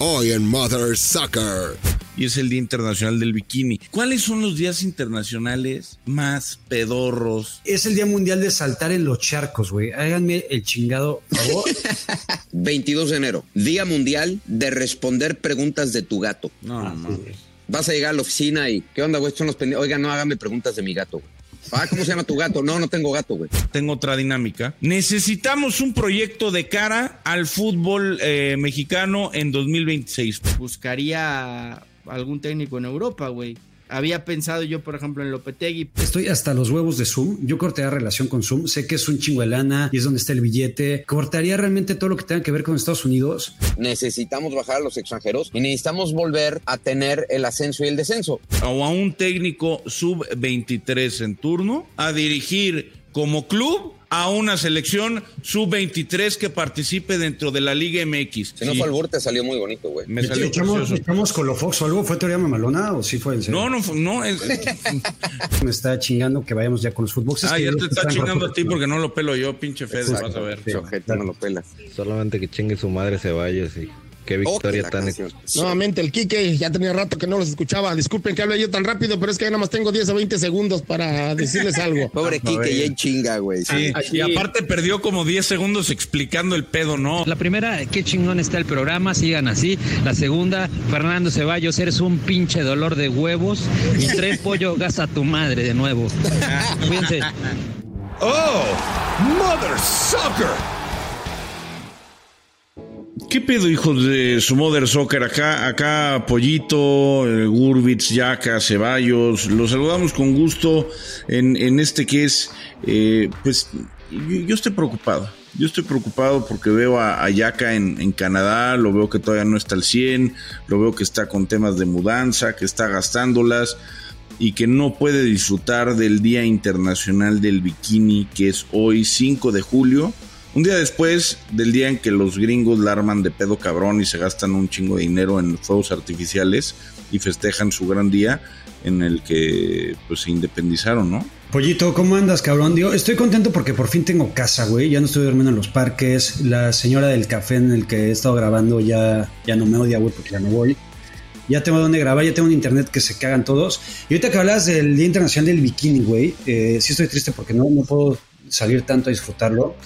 Hoy en Mother Sucker. y es el Día Internacional del Bikini. ¿Cuáles son los días internacionales más pedorros? Es el Día Mundial de saltar en los charcos, güey. Háganme el chingado favor. 22 de enero, Día Mundial de responder preguntas de tu gato. No, no mames. Vas a llegar a la oficina y, ¿qué onda, güey? Son los pendientes. Oiga, no hágame preguntas de mi gato, güey. Ah, ¿cómo se llama tu gato? No, no tengo gato, güey. Tengo otra dinámica. Necesitamos un proyecto de cara al fútbol eh, mexicano en 2026. buscaría algún técnico en Europa, güey. Había pensado yo, por ejemplo, en Lopetegui. Estoy hasta los huevos de Zoom. Yo cortaría relación con Zoom. Sé que es un chingo de lana y es donde está el billete. Cortaría realmente todo lo que tenga que ver con Estados Unidos. Necesitamos bajar a los extranjeros y necesitamos volver a tener el ascenso y el descenso. O a un técnico sub-23 en turno a dirigir como club a una selección sub-23 que participe dentro de la Liga MX. Si no Sí, fue albur, te salió muy bonito, güey. me salió ¿Echamos, con lo Fox o algo? ¿Fue teoría mamalona o sí fue en serio? No, no, no. Es, Me está chingando que vayamos ya con los futboxes. ah, ya te está chingando a ti porque no lo pelo yo, pinche Fede, Exacto. vas a ver. Sí. No lo pelas. Solamente que chingue su madre Ceballos y qué victoria Otra tan. Nuevamente el Quique, ya tenía rato que no los escuchaba. Disculpen que hable yo tan rápido, pero es que nada más tengo 10 o 20 segundos para decirles algo. Pobre Quique, ya en chinga, güey. Sí, y aparte perdió como 10 segundos explicando el pedo, ¿no? La primera, qué chingón está el programa, sigan así. La segunda, Fernando Ceballos, eres un pinche dolor de huevos. Y tres, pollo, gasta tu madre de nuevo. Cuídense. Oh, Mother Sucker. ¿Qué pedo, hijos de su Mother Soccer? Acá, acá Pollito, eh, Gurbitz, Yaca, Ceballos. Los saludamos con gusto en, en este que es, eh, pues, yo, yo estoy preocupado. Yo estoy preocupado porque veo a, a en, en Canadá, lo veo que todavía no está al 100, lo veo que está con temas de mudanza, que está gastándolas y que no puede disfrutar del Día Internacional del Bikini, que es hoy 5 de julio. Un día después del día en que los gringos la arman de pedo cabrón y se gastan un chingo de dinero en fuegos artificiales y festejan su gran día en el que pues se independizaron, ¿no? Pollito, ¿cómo andas, cabrón? Digo, estoy contento porque por fin tengo casa, güey. Ya no estoy durmiendo en los parques. La señora del café en el que he estado grabando ya, ya no me odia, güey, porque ya no voy. Ya tengo donde grabar, ya tengo un internet que se cagan todos. Y ahorita que hablas del Día Internacional del Bikini, güey, eh, sí estoy triste porque no, no puedo salir tanto a disfrutarlo.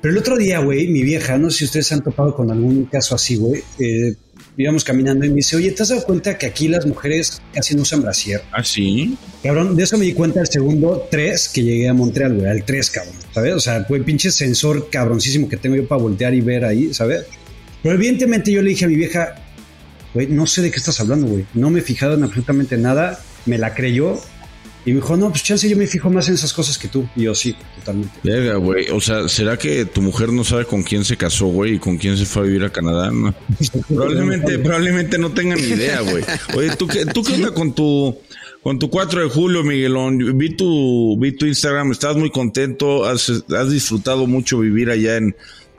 Pero el otro día, güey, mi vieja, no sé si ustedes han topado con algún caso así, güey, eh, íbamos caminando y me dice, oye, ¿te has dado cuenta que aquí las mujeres casi no usan brasier? ¿Ah, sí? Cabrón, de eso me di cuenta el segundo 3 que llegué a Montreal, güey, al 3, cabrón, ¿sabes? O sea, güey, pinche sensor cabroncísimo que tengo yo para voltear y ver ahí, ¿sabes? Pero evidentemente yo le dije a mi vieja, güey, no sé de qué estás hablando, güey. No me he fijado en absolutamente nada, me la creyó y me dijo, no, pues chance yo me fijo más en esas cosas que tú. Y yo, sí, totalmente. Verga, güey. O sea, ¿será que tu mujer no sabe con quién se casó, güey, y con quién se fue a vivir a Canadá? No. Probablemente, probablemente no tengan ni idea, güey. Oye, ¿tú qué, ¿tú qué onda con tu, con tu 4 de julio, Miguelón? Vi tu, vi tu Instagram, estás muy contento, has, has disfrutado mucho vivir allá en,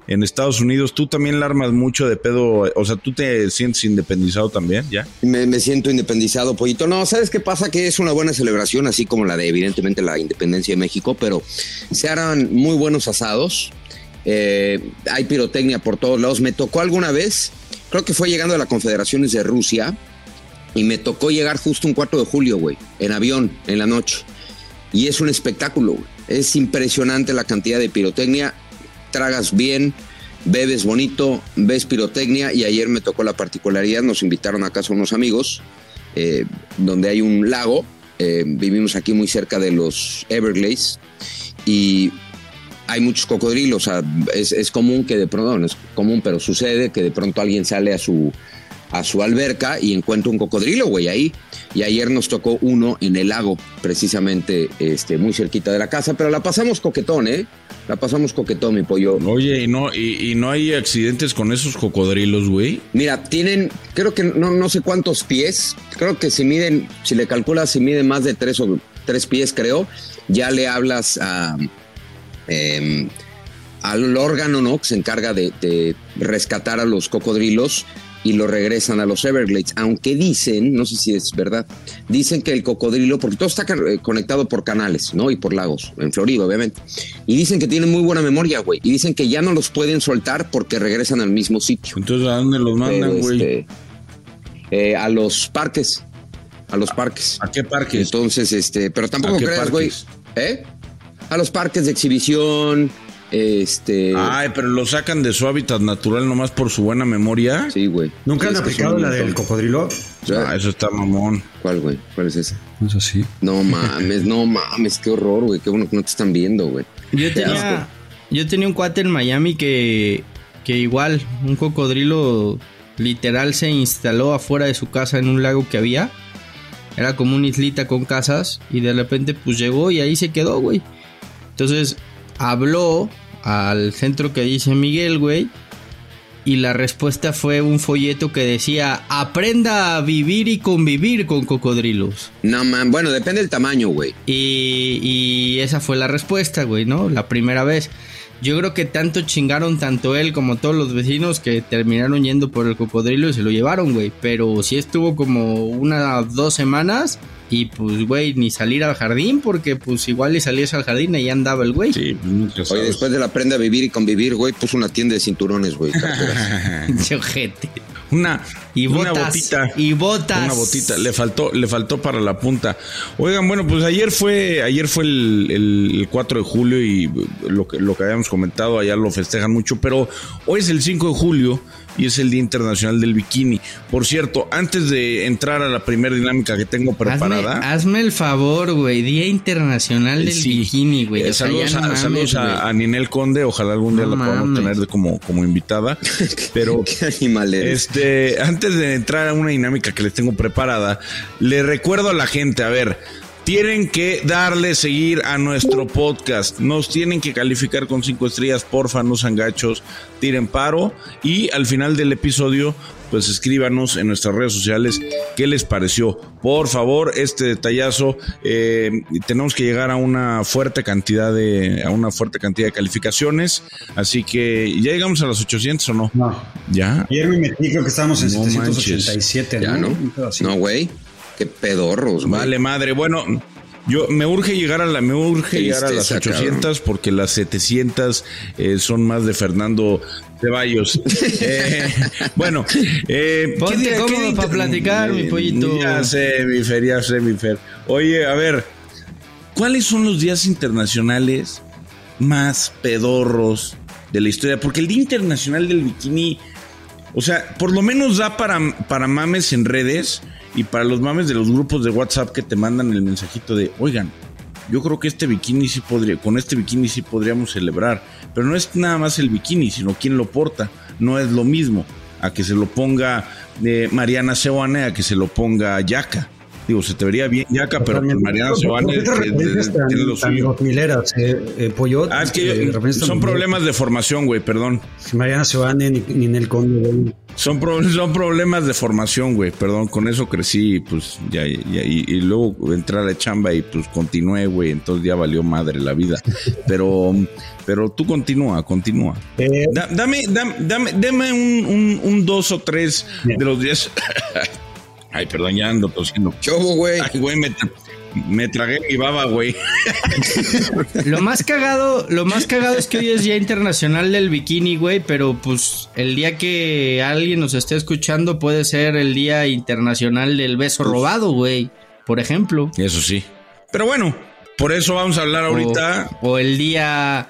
en Estados Unidos. Tú también la armas mucho de pedo, o sea, ¿tú te sientes independizado también, ya? Me, me siento independizado, pollito. No, ¿sabes qué pasa? Que es una buena celebración, así como la de, evidentemente, la independencia de México, pero se harán muy buenos asados. eh, hay pirotecnia por todos lados. Me tocó alguna vez, creo que fue llegando a las confederaciones de Rusia, y me tocó llegar justo un 4 de julio, güey, en avión, en la noche. Y es un espectáculo, güey. Es impresionante la cantidad de pirotecnia. Tragas bien, bebes bonito, ves pirotecnia. Y ayer me tocó la particularidad, nos invitaron a casa unos amigos, eh, donde hay un lago. Eh, vivimos aquí muy cerca de los Everglades. Y hay muchos cocodrilos. O sea, es, es común que de pronto, no es común, pero sucede que de pronto alguien sale a su, a su alberca y encuentra un cocodrilo, güey, ahí. Y ayer nos tocó uno en el lago, precisamente este, muy cerquita de la casa, pero la pasamos coquetón, ¿eh? La pasamos coquetón, mi pollo. Oye, ¿y no, y, y no hay accidentes con esos cocodrilos, güey? Mira, tienen, creo que no, no sé cuántos pies. Creo que si miden, si le calculas si miden más de tres o tres pies, creo, ya le hablas a, em, al órgano, ¿no? Que se encarga de, de rescatar a los cocodrilos y lo regresan a los Everglades. Aunque dicen, no sé si es verdad, dicen que el cocodrilo, porque todo está eh, conectado por canales, ¿no? Y por lagos, en Florida, obviamente. Y dicen que tienen muy buena memoria, güey. Y dicen que ya no los pueden soltar porque regresan al mismo sitio. Entonces, ¿a dónde los mandan, güey? este, eh, a los parques. A los parques. ¿A qué parques? Entonces, este, pero tampoco ¿A qué creas, güey. ¿Eh? A los parques de exhibición. Este. Ay, pero lo sacan de su hábitat natural nomás por su buena memoria. Sí, güey. ¿Nunca Sí, han aplicado la del cocodrilo? Ah, eso está mamón. ¿Cuál, güey? ¿Cuál es esa? Es así. No mames, no mames, qué horror, güey. Qué bueno que no te están viendo, güey. Yo tenía, yo tenía un cuate en Miami que, que igual, un cocodrilo literal se instaló afuera de su casa en un lago que había. Era como una islita con casas y de repente pues llegó y ahí se quedó, güey. Entonces habló al centro que dice Miguel, güey. Y la respuesta fue un folleto que decía, aprenda a vivir y convivir con cocodrilos. No, man. Bueno, depende del tamaño, güey. Y, y esa fue la respuesta, güey, ¿no? La primera vez. Yo creo que tanto chingaron tanto él como todos los vecinos que terminaron yendo por el cocodrilo y se lo llevaron, güey. Pero sí estuvo como unas dos semanas y pues, güey, ni salir al jardín porque pues igual y salías al jardín y ahí andaba el güey. Sí, pues Oye, después de la aprende a vivir y convivir, güey, puso una tienda de cinturones, güey. carteras. Che, ojete. Una, Y una botas. botita. Y botas. Una botita, le faltó, le faltó para la punta. Oigan, bueno, pues ayer fue, ayer fue el, el- el 4 de julio y lo que, lo que habíamos comentado, allá lo festejan mucho, pero hoy es el 5 de julio y es el Día Internacional del Bikini. Por cierto, antes de entrar a la primera dinámica que tengo preparada. hazme el favor, güey. Día Internacional del Sí. Bikini, güey. Eh, saludos no a, saludos a- Ninel Conde, ojalá algún día No la podamos tener como, como invitada. Pero Qué animal eres. este, antes de entrar a una dinámica que les tengo preparada, le recuerdo a la gente, a ver, tienen que darle seguir a nuestro podcast, nos tienen que calificar con cinco estrellas, porfa, no sean gachos, tiren paro y al final del episodio pues escríbanos en nuestras redes sociales qué les pareció. Por favor, este detallazo, eh, tenemos que llegar a una fuerte cantidad de, a una fuerte cantidad de calificaciones, así que ya llegamos a las 800 o no? No. Ya. Ayer me metí, creo que estábamos en No 787, Ya, ¿no? Pedo así. No, güey. Qué pedorros, güey. Vale, madre. Bueno, yo me urge llegar a la, me urge Qué llegar a las tristeza, 800 porque las 700 eh, son más de Fernando Ceballos. Eh, bueno, eh, Ponte ¿qué día- qué cómodo día- pa' platicar, mi pollito. Ya sé, mi Fer, ya sé, mi Fer. Oye, a ver, ¿cuáles son los días internacionales más pedorros de la historia? Porque el Día Internacional del Bikini, o sea, por lo menos da para, para mames en redes y para los mames de los grupos de WhatsApp que te mandan el mensajito de, oigan, yo creo que este bikini sí podría, con este bikini sí podríamos celebrar. Pero no es nada más el bikini, sino quién lo porta. No es lo mismo a que se lo ponga eh, Mariana Sebane a que se lo ponga Yaka. Digo, se te vería bien Yaka, pero pues Mariana Sebane ¿Por qué te eh, referencias eh, tan, tiene lo tan suyo. dos mileras, eh, eh, Pollo? Ah, es que Eh, son problemas de formación, güey, perdón. Mariana Sebane, ni, ni Nel Conde, güey. Son, son problemas de formación, güey. Perdón, con eso crecí, pues ya, ya- y, y luego entré a la chamba y pues continué, güey. Entonces ya valió madre la vida. Pero, pero tú continúa, continúa. Da- dame, dame, dame, dame un, un, dos o tres de los días. Ay, perdón, ya ando tosiendo. Chobo, güey. Ay, güey, me, tra- me tragué mi baba, güey. Lo más cagado, lo más cagado es que hoy es Día Internacional del Bikini, güey, pero pues el día que alguien nos esté escuchando puede ser el Día Internacional del Beso Robado, güey, por ejemplo. Eso sí. Pero bueno, por eso vamos a hablar ahorita. O, o el día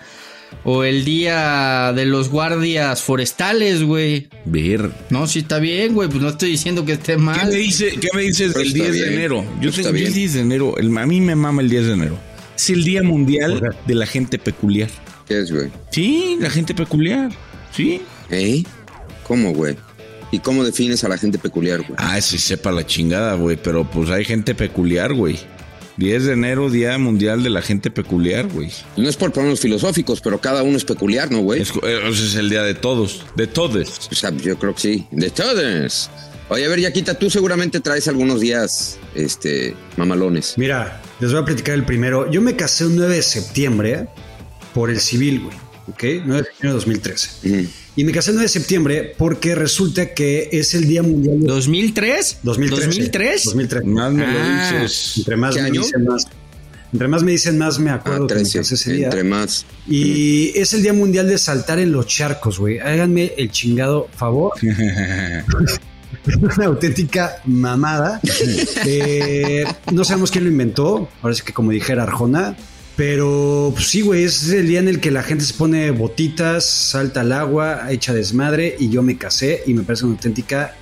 o el día de los guardias forestales, güey. Ver. No, sí está bien, güey, pues no estoy diciendo que esté ¿Qué mal. me, dice, ¿Qué me dices Pero del está 10 de bien. enero? Yo yo el bien. 10 de enero. el- a mí me mama el 10 de enero. Es el Día Mundial ¿Por qué? de la Gente Peculiar. ¿Qué es, güey? Sí, la gente peculiar. Sí. ¿Eh? ¿Cómo, güey? ¿Y cómo defines a la gente peculiar, güey? Ah, sí, sepa la chingada, güey. Pero pues hay gente peculiar, güey. 10 de enero, Día Mundial de la Gente Peculiar, güey. No es por ponernos filosóficos, pero cada uno es peculiar, ¿no, güey? Es, eh, o sea, es el día de todos, de todos. O sea, yo creo que sí. De todos. Oye, a ver, Yaquita, tú seguramente traes algunos días, este, mamalones. Mira, les voy a platicar el primero. Yo me casé un 9 de septiembre por el civil, güey. ¿Ok? 9 de septiembre de 2013. Ujú. Y me casé el 9 de septiembre porque resulta que es el Día Mundial de... ¿2003? 2013. ¿2003? 2003. Más me Ah. lo dices. Entre más ¿Qué me año? dicen más. Entre más me dicen más me Ah, acuerdo que me 13. casé ese día. Entre más. Y es el Día Mundial de saltar en los charcos, güey. Háganme el chingado favor. Una auténtica mamada. Eh, no sabemos quién lo inventó. Ahora sí que como dijera Arjona. Pero pues, sí, güey, es el día en el que la gente se pone botitas, salta al agua, echa desmadre y yo me casé y me parece una auténtica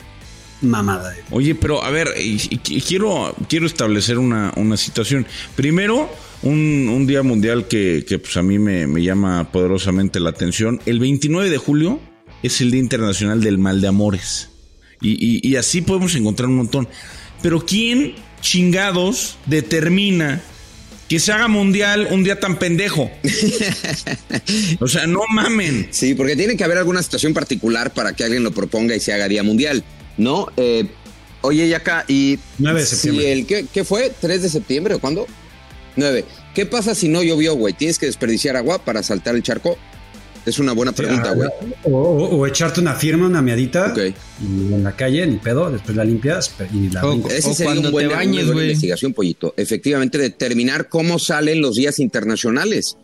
mamada. Oye, pero a ver, y, quiero, quiero establecer una, una situación. Primero, un, día mundial que, que, pues a mí me, me llama poderosamente la atención. El 29 de julio es el Día Internacional del Mal de Amores. Y- y así podemos encontrar un montón. Pero ¿quién chingados determina que se haga mundial un día tan pendejo? o sea, no mamen. Sí, porque tiene que haber alguna situación particular para que alguien lo proponga y se haga Día Mundial, ¿no? Eh, oye, Yaca, y... 9 de si septiembre. el, ¿qué, qué fue? ¿3 de septiembre o cuándo? 9. ¿Qué pasa si no llovió, güey? ¿Tienes que desperdiciar agua para saltar el charco? Es una buena pregunta, güey. O, o- o echarte una firma, una miadita Ok. y en la calle, ni pedo, después la limpias y la O-. Ese O sería cuando un buen, te bañes, güey. investigación, Pollito. Efectivamente, determinar cómo salen los días internacionales.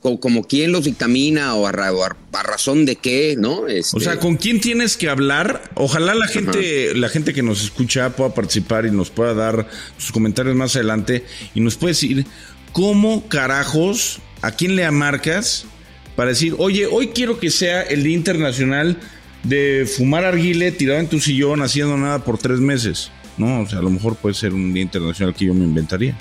Como, como quién los dictamina o a, ra- o a- a razón de qué, ¿no? Este, O sea, ¿con quién tienes que hablar? Ojalá la gente, la gente que nos escucha pueda participar y nos pueda dar sus comentarios más adelante y nos puede decir cómo carajos, a quién le amarcas para decir, oye, hoy quiero que sea el Día Internacional de fumar arguile tirado en tu sillón haciendo nada por tres meses. No, o sea, a lo mejor puede ser un Día Internacional que yo me inventaría.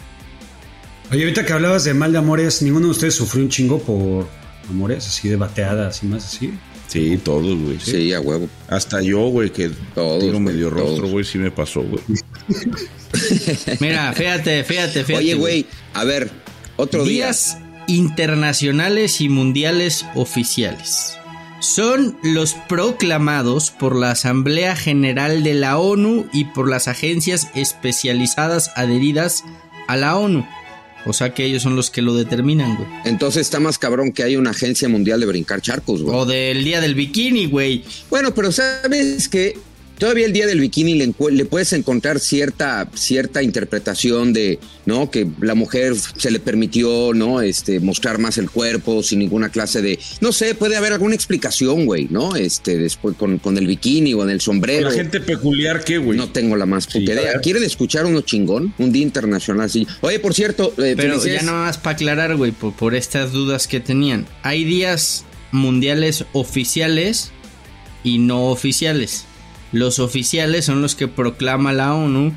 Oye, ahorita que hablabas de mal de amores, ¿ninguno de ustedes sufrió un chingo por amores así de bateadas y más así? Sí, todos, güey. Sí, a huevo. Hasta yo, güey, que Todos, tiro medio rostro, güey, sí me pasó, güey. Mira, fíjate, fíjate, fíjate. Oye, güey, a ver, otro día. Días internacionales y mundiales oficiales. Son los proclamados por la Asamblea General de la ONU y por las agencias especializadas adheridas a la ONU. O sea que ellos son los que lo determinan, güey. Entonces está más cabrón que hay una agencia mundial de brincar charcos, güey. O del día del bikini, güey. Bueno, pero sabes que todavía el día del bikini le, puedes encontrar cierta, cierta interpretación de, ¿no? Que la mujer se le permitió, ¿no? Este, mostrar más el cuerpo sin ninguna clase de, no sé, puede haber alguna explicación, güey, ¿no? Este, después con, con el bikini o en el sombrero. La gente peculiar, ¿qué, güey? No tengo la más puta Sí. idea. ¿Quieren escuchar uno chingón? Un día internacional así. Oye, por cierto, eh, Pero ya nada más para aclarar, güey, por, por estas dudas que tenían. Hay días mundiales oficiales y no oficiales. Los oficiales son los que proclama la ONU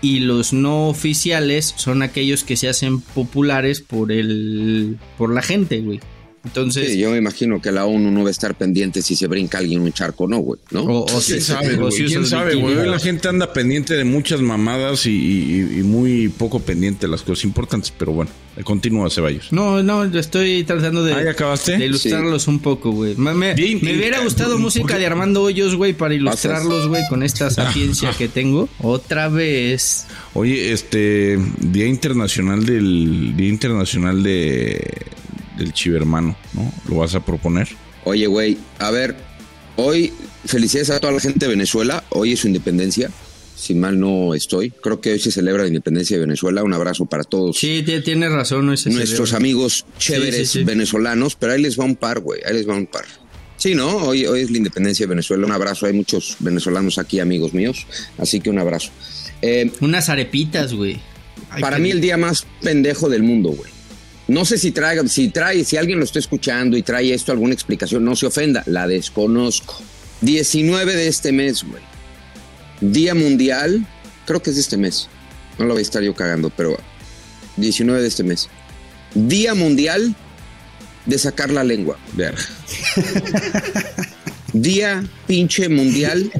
y los no oficiales son aquellos que se hacen populares por el por la gente, güey. Entonces, Sí, yo me imagino que la ONU no va a estar pendiente si se brinca alguien un charco o no, güey, ¿no? o, o ¿Quién si- sabe, güey? si ¿Quién sabe, güey? La gente anda pendiente de muchas mamadas y, y- y muy poco pendiente de las cosas importantes, pero bueno, continúa Ceballos. No, no, yo estoy tratando de, Ah, ¿ya acabaste? de ilustrarlos un poco, güey. Me, me- Bien, me hubiera gustado ¿Por música de Armando Hoyos, güey, para ilustrarlos, güey, con esta sapiencia que tengo. Otra vez. Oye, este Día Internacional del Día Internacional de del Chivermano, ¿no? ¿Lo vas a proponer? Oye, güey, a ver, hoy felicidades a toda la gente de Venezuela. Hoy es su independencia, si mal no estoy. Creo que hoy se celebra la independencia de Venezuela. Un abrazo para todos Sí, tie- tienes razón, no es ese nuestros amigos chéveres Sí, sí, sí. venezolanos, pero ahí les va un par, güey, ahí les va un par. Sí, ¿no? Hoy, hoy es la independencia de Venezuela. Un abrazo. Hay muchos venezolanos aquí, amigos míos. Así que un abrazo. Eh, Unas arepitas, güey. Para mí el día más pendejo del mundo, güey. No sé si traiga, si trae, si alguien lo está escuchando y trae esto alguna explicación, no se ofenda, la desconozco. 19 de este mes, güey. Día mundial, creo que es de este mes. No lo voy a estar yo cagando, pero 19 de este mes. Día mundial de sacar la lengua. Verga. Día pinche mundial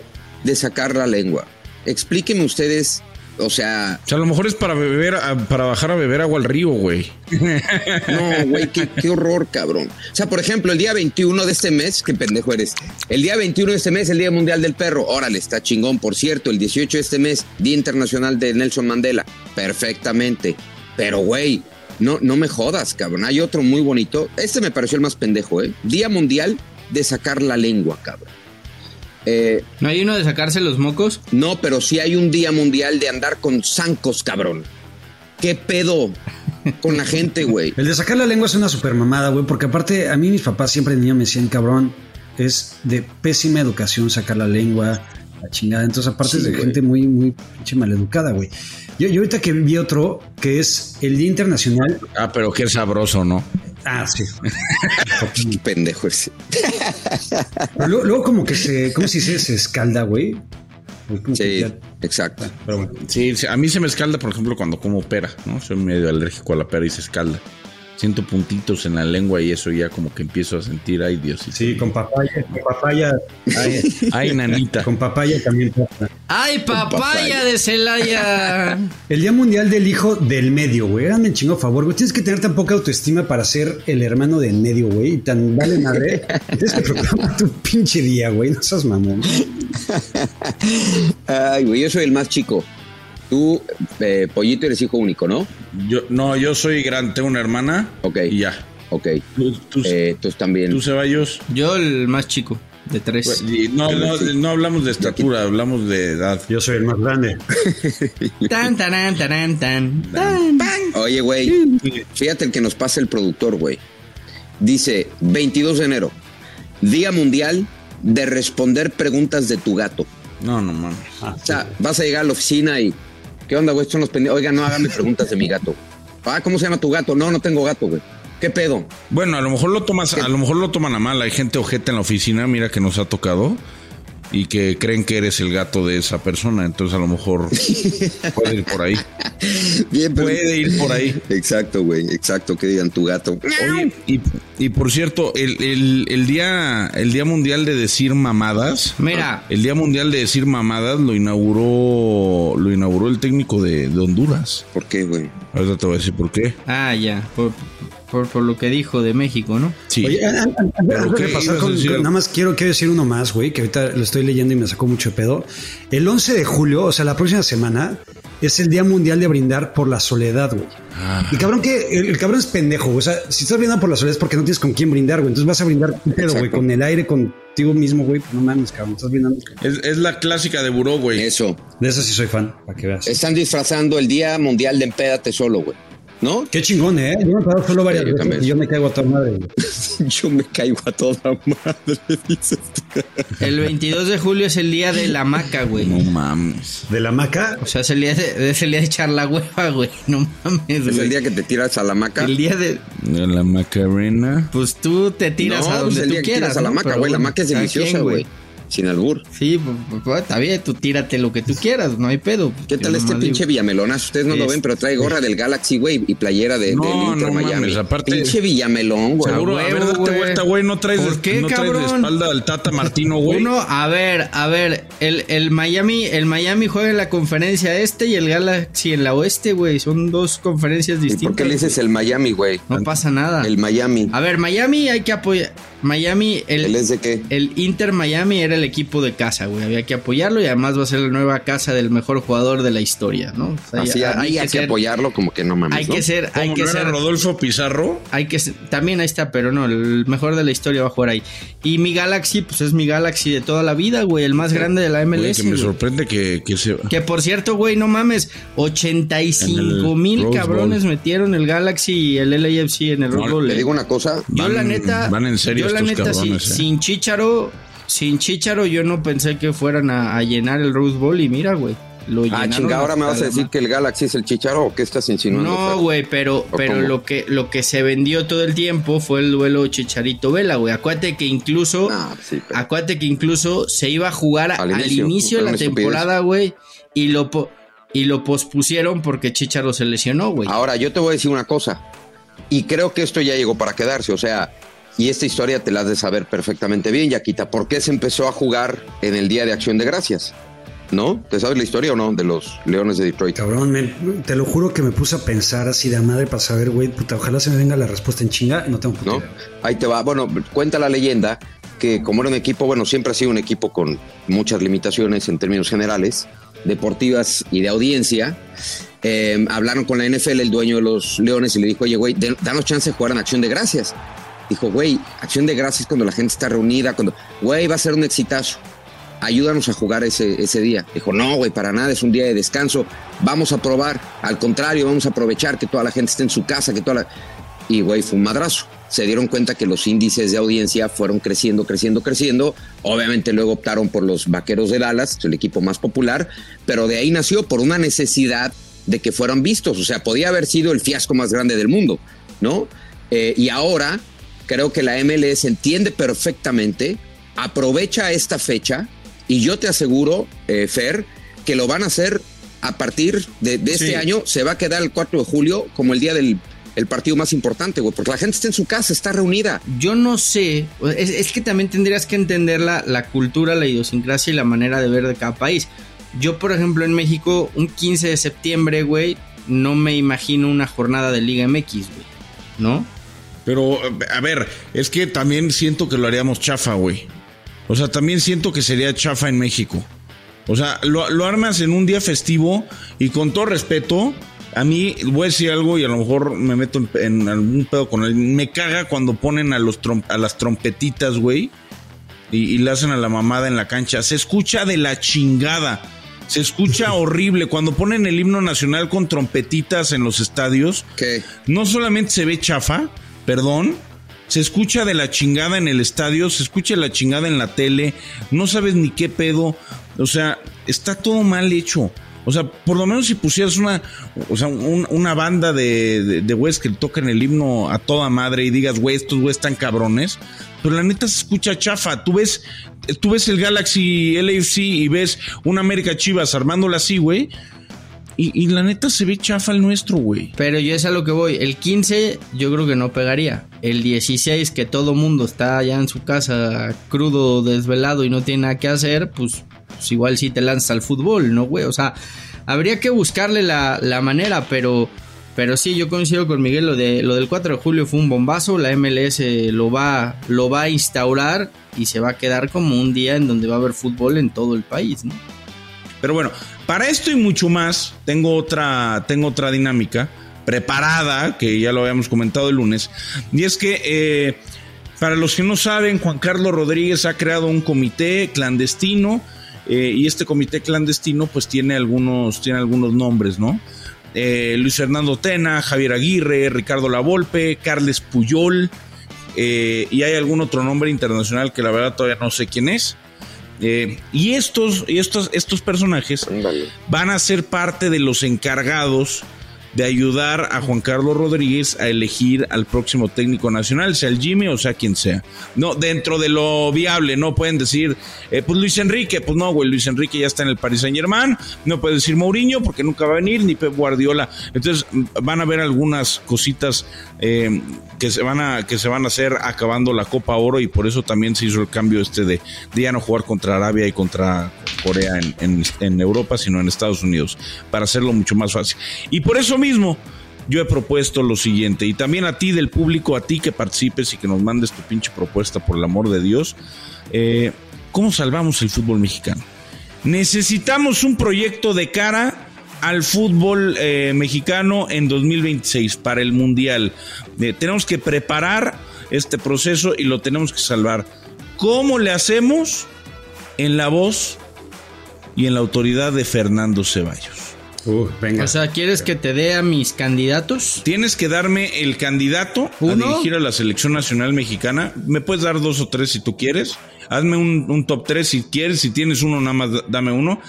de sacar la lengua. Explíquenme ustedes o sea, O sea, a lo mejor es para beber, para bajar a beber agua al río, güey. no, güey, qué, qué horror, cabrón. O sea, por ejemplo, el día 21 de este mes, qué pendejo eres. El día 21 de este mes, el Día Mundial del Perro. Órale, está chingón. Por cierto, el 18 de este mes, Día Internacional de Nelson Mandela. Perfectamente. Pero, güey, no, no me jodas, cabrón. Hay otro muy bonito. Este me pareció el más pendejo, ¿eh? Día Mundial de sacar la lengua, cabrón. Eh, ¿No hay uno de sacarse los mocos? no, pero sí hay un día mundial de andar con zancos, cabrón. ¿Qué pedo con la gente, güey? El de sacar la lengua es una super mamada, güey, porque aparte a mí mis papás siempre de niño me decían, cabrón, es de pésima educación sacar la lengua, la chingada. Entonces, aparte Sí, es de gente muy, muy pinche maleducada, güey. Yo, yo ahorita que vi otro, que es el Día Internacional. Ah, pero qué sabroso, ¿no? Ah, sí. Pendejo ese. Pero luego, luego como que se, ¿cómo se dice? Se escalda, güey. Que Sí, exacto. Pero bueno. Sí, sí, a mí se me escalda, por ejemplo, cuando como pera, ¿no? Soy medio alérgico a la pera y se escalda. Siento puntitos en la lengua y eso ya como que empiezo a sentir, ay Dios. Sí, con papaya, con papaya, Ay, ay, nanita. con papaya también pasa. ¡Ay, papaya de Celaya! El Día Mundial del Hijo del Medio, güey. Háganme chingo favor, güey. Tienes que tener tan poca autoestima para ser el hermano del medio, güey. Y tan vale madre. Tienes que proclamar tu pinche día, güey. No seas mamón. Ay, güey, yo soy el más chico. Tú, eh, Pollito, eres hijo único, ¿no? Yo, no, yo soy gran, tengo una hermana. Ok. Y ya. Ok. Tú, tú, Eh, tú también. tú, Ceballos. Yo el más chico, de tres. Pues, y no, no, no hablamos de estatura, hablamos de edad. Yo soy el más grande. Tan, tarán, tarán, tan. tan. Oye, güey, fíjate el que nos pasa el productor, güey. Dice, 22 de enero, Día Mundial de responder preguntas de tu gato. No, no mames. O sea, vas a llegar a la oficina y, ¿qué onda, güey? Son los pendejos. Oiga, no hágame preguntas de mi gato. Ah, ¿cómo se llama tu gato? No, no tengo gato, güey. ¿Qué pedo? Bueno, a lo mejor lo tomas, a lo mejor lo toman a mal. Hay gente ojeta en la oficina, mira que nos ha tocado. Y que creen que eres el gato de esa persona. Entonces a lo mejor puede ir por ahí. Bien, pero- Puede ir por ahí. Exacto, güey, exacto, que digan tu gato. Oye, y, y por cierto, el, el- el día, el día mundial de decir mamadas. Mira. El día mundial de decir mamadas lo inauguró, lo inauguró el técnico de, de Honduras. ¿Por qué, güey? Ahorita te voy a decir por qué. Ah, ya. Por, por, por lo que dijo de México, ¿no? Sí. Oye, an- an- an- ¿Pero antes de qué pasar ibas a con- con- nada más quiero, quiero decir uno más, güey, que ahorita lo estoy leyendo y me sacó mucho de pedo. El 11 de julio, o sea, la próxima semana, es el Día Mundial de Brindar por la Soledad, güey. Ah. Y cabrón que el, el cabrón es pendejo, güey. o sea, si estás brindando por la soledad es porque no tienes con quién brindar, güey. Entonces vas a brindar ¿qué pedo, güey, con el aire, contigo mismo, güey. No mames, cabrón, estás brindando. Es, es la clásica de buró, güey. Eso. De eso sí soy fan, para que veas. Están disfrazando el Día Mundial de Empédate Solo, güey. ¿No? Qué chingón, ¿eh? Yo me he parado solo varias Sí, yo veces también. y yo me caigo a toda madre, güey. Yo me caigo a toda madre, dices tú. El 22 de julio es el día de la maca, güey. No mames. De la maca, O sea, es el día de, es el día de echar la hueva, güey. No mames, Es el día que te tiras a la maca. El día de. De la Macarena. Pues tú te tiras no, a pues donde el tú día que quieras. tiras a la maca, güey. La maca es deliciosa, güey. Sin albur. Sí, pues, pues, está bien, tú tírate lo que tú quieras, no hay pedo. ¿Qué Yo tal este pinche digo, Villamelonazo? Ustedes no lo ven, pero trae gorra del Galaxy, güey, y playera de, No, del Inter no Miami. mames, aparte- Pinche Villamelón, güey. Seguro, a huevo, ver, date vuelta, güey. No traes, ¿Por qué, no traes de cabrón? espalda al Tata Martino, güey. Uno, a ver, a ver, el, el Miami, el Miami juega en la conferencia este y el Galaxy en la oeste, güey. Son dos conferencias ¿Y distintas. por qué le dices el Miami, güey? No pasa nada. El Miami. A ver, Miami hay que apoyar. Miami, el, ¿El es de qué? el Inter Miami era el equipo de casa, güey. Había que apoyarlo y además va a ser la nueva casa del mejor jugador de la historia, ¿no? O sea, Así ya- había que, ser- apoyarlo, como que no mames, Hay ¿no? que ser, hay ¿Cómo que no era ser. Rodolfo Pizarro. Hay que ser- también ahí está, pero no, el mejor de la historia va a jugar ahí. Y mi Galaxy, pues es mi Galaxy de toda la vida, güey, el más grande de la Güey, MLS. que me güey. sorprende que, que se. Que por cierto, güey, no mames, 85 En el mil Rose cabrones metieron el Galaxy y el LAFC en el Rose Bowl. Le eh. digo una cosa. Yo Van- la neta, van en serio yo la estos neta, sí, cabrones, eh. sin Chicharo, sin Chicharo yo no pensé que fueran a, a llenar el Rose Bowl y mira, güey, lo Ah, llenaron chinga, ahora me vas a decir que el Galaxy es el chicharo o qué estás insinuando? No, güey, pero, ¿O pero cómo? lo que, lo que se vendió todo el tiempo fue el duelo Chicharito Vela, güey. Acuérdate que incluso, Ah, sí, pero- acuérdate que incluso se iba a jugar Al al inicio, inicio, de la temporada, güey, y lo y lo pospusieron porque Chicharo se lesionó, güey. Ahora, yo te voy a decir una cosa. Y creo que esto ya llegó para quedarse. O sea, y esta historia te la has de saber perfectamente bien, Yaquita. ¿Por qué se empezó a jugar en el Día de Acción de Gracias? ¿no? ¿Te sabes la historia o no de los Leones de Detroit? Cabrón, me- te lo juro que me puse a pensar así de madre para saber, güey, puta, ojalá se me venga la respuesta en chinga, no tengo puta ¿no? Ahí te va. Bueno, cuenta la leyenda que como era un equipo, bueno, siempre ha sido un equipo con muchas limitaciones en términos generales, deportivas y de audiencia. Eh, hablaron con la NFL, el dueño de los Leones, y le dijo, oye, güey, danos chance de jugar en Acción de Gracias. Dijo, güey, Acción de Gracias cuando la gente está reunida, cuando, güey, va a ser un exitazo. Ayúdanos a jugar ese, ese día. Dijo, no, güey, para nada, es un día de descanso. Vamos a probar. Al contrario, vamos a aprovechar que toda la gente esté en su casa, que toda la y güey, fue un madrazo. Se dieron cuenta que los índices de audiencia fueron creciendo, creciendo, creciendo. Obviamente luego optaron por los Vaqueros de Dallas, el equipo más popular, pero de ahí nació por una necesidad de que fueran vistos. O sea, podía haber sido el fiasco más grande del mundo, ¿no? Eh, y ahora creo que la MLS entiende perfectamente, aprovecha esta fecha y yo te aseguro, eh, Fer, que lo van a hacer a partir de, de este Sí. año. Se va a quedar el 4 de julio como el día del el partido más importante, güey, porque la gente está en su casa, está reunida. Yo no sé, es, es que también tendrías que entender la, la cultura, la idiosincrasia y la manera de ver de cada país. Yo, por ejemplo, en México, un 15 de septiembre, güey, no me imagino una jornada de Liga MX, güey, ¿no? Pero, a ver, es que también siento que lo haríamos chafa, güey. O sea, también siento que sería chafa en México. O sea, lo, lo armas en un día festivo y con todo respeto, a mí voy a decir algo y a lo mejor me meto en, en algún pedo con él. Me caga cuando ponen a, los trom- a las trompetitas, güey, y, y le hacen a la mamada en la cancha. Se escucha de la chingada. Se escucha horrible. Cuando ponen el himno nacional con trompetitas en los estadios, ¿Qué? no solamente se ve chafa, perdón, se escucha de la chingada en el estadio, se escucha de la chingada en la tele, no sabes ni qué pedo, o sea, está todo mal hecho. O sea, por lo menos si pusieras una, o sea, un- una banda de, de, güeyes que tocan el himno a toda madre y digas, güey, estos güeyes están cabrones, pero la neta se escucha chafa. Tú ves, tú ves el Galaxy LAFC y ves una América Chivas armándola así, güey, y, y la neta se ve chafa el nuestro, güey. Pero yo es a lo que voy. El 15 yo creo que no pegaría. El 16 que todo mundo está ya en su casa crudo, desvelado y no tiene nada que hacer, pues, pues igual sí te lanzas al fútbol, ¿no, güey? O sea, habría que buscarle la, la manera, pero... Pero sí, yo coincido con Miguel, lo, de, lo del 4 de julio fue un bombazo, la MLS lo va, lo va a instaurar y se va a quedar como un día en donde va a haber fútbol en todo el país, ¿no? Pero bueno, para esto y mucho más, tengo otra, tengo otra dinámica preparada, que ya lo habíamos comentado el lunes, y es que eh, para los que no saben, Juan Carlos Rodríguez ha creado un comité clandestino, eh, y este comité clandestino pues tiene algunos, tiene algunos nombres, ¿no? Eh, Luis Fernando Tena, Javier Aguirre, Ricardo Lavolpe, Carles Puyol, y hay algún otro nombre internacional que la verdad todavía no sé quién es. Eh, y estos, y estos, estos personajes van a ser parte de los encargados de ayudar a Juan Carlos Rodríguez a elegir al próximo técnico nacional, sea el Jimmy o sea quien sea. No, dentro de lo viable, no pueden decir, eh, pues Luis Enrique, pues no, güey, Luis Enrique ya está en el Paris Saint Germain, no puede decir Mourinho porque nunca va a venir, ni Pep Guardiola. Entonces van a ver algunas cositas eh, que se van a que se van a hacer acabando la Copa Oro y por eso también se hizo el cambio este de, ya no jugar contra Arabia y contra Corea en Europa, sino en Estados Unidos, para hacerlo mucho más fácil. Y por eso mismo yo he propuesto lo siguiente, y también a ti del público, a ti que participes y que nos mandes tu pinche propuesta, por el amor de Dios, eh, ¿cómo salvamos el fútbol mexicano? Necesitamos un proyecto de cara al fútbol eh, mexicano en 2026 para el Mundial. Eh, tenemos que preparar este proceso y lo tenemos que salvar. ¿Cómo le hacemos? En la voz y en la autoridad de Fernando Ceballos. Uh, venga. O sea, ¿quieres que te dé a mis candidatos? Tienes que darme el candidato ¿Uno? a dirigir a la selección nacional mexicana. Me puedes dar dos o tres si tú quieres. Hazme un, un top tres si quieres. Si tienes uno, nada más dame uno.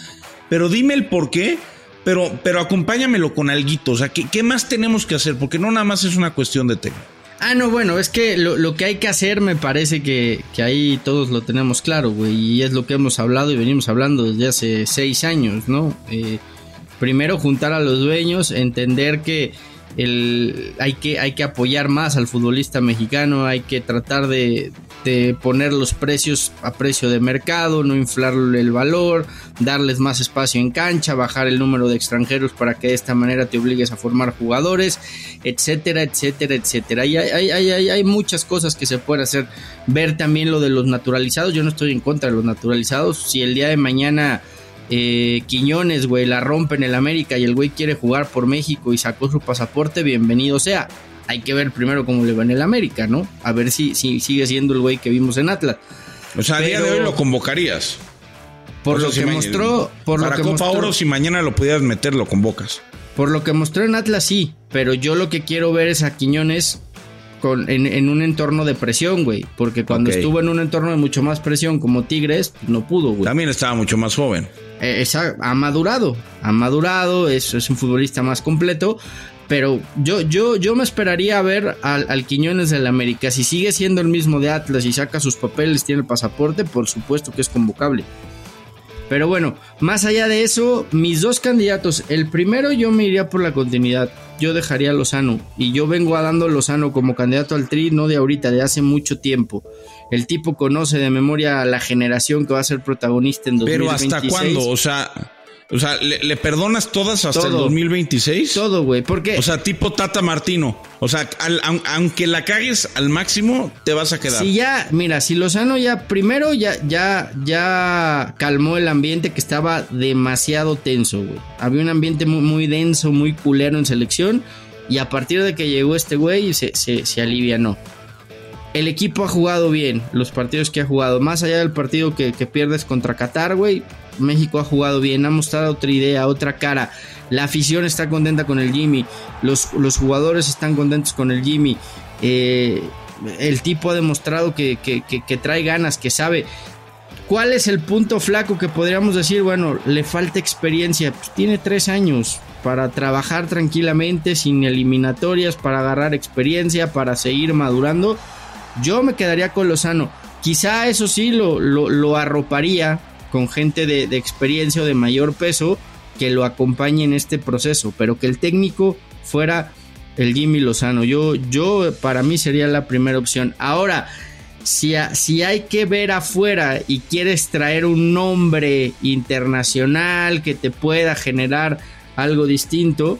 Pero dime el por qué. Pero, pero acompáñamelo con alguito. O sea, ¿qué, qué más tenemos que hacer? Porque no nada más es una cuestión de técnico. Ah, no, bueno, es que lo, lo que hay que hacer me parece que, que ahí todos lo tenemos claro, güey, y es lo que hemos hablado y venimos hablando desde hace seis años, ¿no? Eh, primero juntar a los dueños, entender que, el, hay, que, hay que apoyar más al futbolista mexicano, hay que tratar de, poner los precios a precio de mercado, no inflarle el valor, darles más espacio en cancha, bajar el número de extranjeros para que de esta manera te obligues a formar jugadores, etcétera, etcétera, etcétera. Y hay, hay, hay, hay muchas cosas que se pueden hacer. Ver también lo de los naturalizados, yo no estoy en contra de los naturalizados. Si el día de mañana eh, Quiñones, güey, la rompe en el América y el güey quiere jugar por México y sacó su pasaporte, bienvenido sea hay que ver primero cómo le va en el América, ¿no? A ver si, si sigue siendo el güey que vimos en Atlas. O sea, a día de hoy lo convocarías. Por lo que mostró. Por para lo que Copa mostró, Oro, si mañana lo pudieras meter, lo convocas. Por lo que mostró en Atlas, sí. Pero yo lo que quiero ver es a Quiñones con, en, en un entorno de presión, güey. Porque cuando estuvo en un entorno de mucho más presión como Tigres, pues, no pudo, güey. También estaba mucho más joven. Eh, ha madurado, ha madurado, es, es un futbolista más completo. Pero yo, yo, yo me esperaría a ver al, al Quiñones del América. Si sigue siendo el mismo de Atlas y saca sus papeles, tiene el pasaporte, por supuesto que es convocable. Pero bueno, más allá de eso, mis dos candidatos. El primero yo me iría por la continuidad. Yo dejaría a Lozano. Y yo vengo a dando a Lozano como candidato al tri, no de ahorita, de hace mucho tiempo. El tipo conoce de memoria a la generación que va a ser protagonista en 2026. Pero ¿hasta cuándo? O sea, o sea ¿le, le perdonas todas hasta el Todo. 2026? Todo, güey. ¿Por qué? O sea, tipo Tata Martino. O sea, al- aunque la cagues al máximo, te vas a quedar. Si ya, mira, si Lozano ya primero ya, ya, ya calmó el ambiente que estaba demasiado tenso, güey. Había un ambiente muy, muy denso, muy culero en selección. Y a partir de que llegó este güey, se, se, se alivianó. El equipo ha jugado bien, los partidos que ha jugado. Más allá del partido que, que pierdes contra Qatar, güey. México ha jugado bien, ha mostrado otra idea, otra cara. La afición está contenta con el Jimmy. Los, los jugadores están contentos con el Jimmy. Eh, el tipo ha demostrado que, que- que- trae ganas, que sabe. ¿Cuál es el punto flaco que podríamos decir? Bueno, le falta experiencia. Pues tiene tres años para trabajar tranquilamente, sin eliminatorias, para agarrar experiencia, para seguir madurando. Yo me quedaría con Lozano. Quizá eso sí lo, lo, lo arroparía con gente de, experiencia o de mayor peso que lo acompañe en este proceso, pero que el técnico fuera el Jimmy Lozano. Yo, yo para mí sería la primera opción. Ahora, si, si hay que ver afuera y quieres traer un nombre internacional que te pueda generar algo distinto,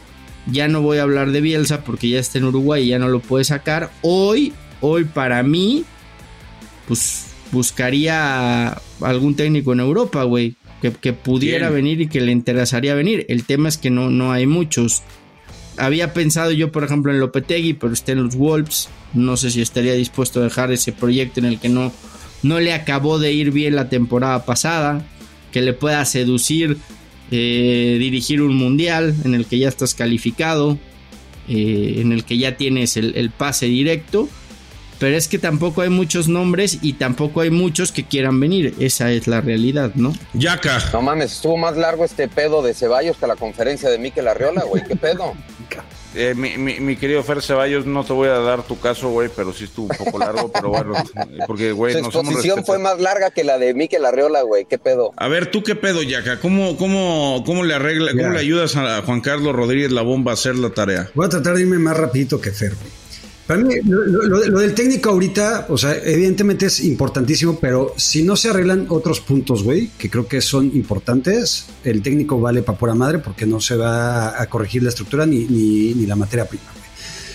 ya no voy a hablar de Bielsa porque ya está en Uruguay y ya no lo puede sacar. Hoy, hoy para mí, pues buscaría algún técnico en Europa, güey, que, que pudiera venir y que le interesaría venir. El tema es que no, no hay muchos. Había pensado yo, por ejemplo, en Lopetegui, pero está en los Wolves. No sé si estaría dispuesto a dejar ese proyecto en el que no, no le acabó de ir bien la temporada pasada. Que le pueda seducir eh, dirigir un mundial en el que ya estás calificado, eh, en el que ya tienes el, el pase directo. Pero es que tampoco hay muchos nombres y tampoco hay muchos que quieran venir. Esa es la realidad, ¿no? Yaca. No mames, estuvo más largo este pedo de Ceballos que la conferencia de Miquel Arriola, güey. ¿Qué pedo? Eh, mi, mi- mi querido Fer Ceballos, no te voy a dar tu caso, güey, pero sí estuvo un poco largo, pero bueno, eh, porque, güey, Su no somos exposición fue más larga que la de Miquel Arriola, güey. ¿Qué pedo? A ver, ¿tú qué pedo, Yaca? ¿Cómo, cómo, cómo le arregla, cómo Ya. le ayudas a Juan Carlos Rodríguez La Bomba a hacer la tarea? Voy a tratar de irme más rapidito que Fer. güey. Para mí, lo, lo- lo del técnico ahorita, o sea, evidentemente es importantísimo, pero si no se arreglan otros puntos, güey, que creo que son importantes, el técnico vale para pura madre porque no se va a corregir la estructura ni, ni, ni la materia prima, güey.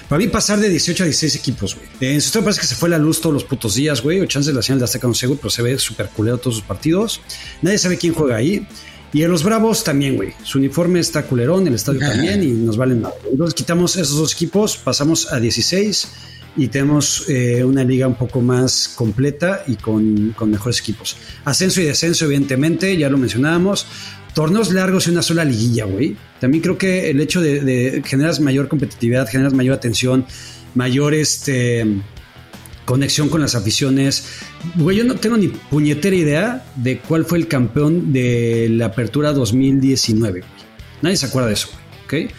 Para mí pasar de 18 a 16 equipos, güey. En su parece que se fue la luz todos los putos días, güey. O chances de la señal de Azteca no sé, pero se ve súper culero todos sus partidos. Nadie sabe quién juega ahí. Y en los Bravos también, güey. Su uniforme está culerón, el estadio también, y nos valen nada. Entonces quitamos esos dos equipos, pasamos a 16 y tenemos eh, una liga un poco más completa y con, con mejores equipos. Ascenso y descenso, evidentemente, ya lo mencionábamos. Torneos largos y una sola liguilla, güey. También creo que el hecho de, de generas mayor competitividad, generas mayor atención, mayor este conexión con las aficiones. Güey, yo no tengo ni puñetera idea de cuál fue el campeón de la apertura 2019. güey. Nadie se acuerda de eso, güey, ¿ok?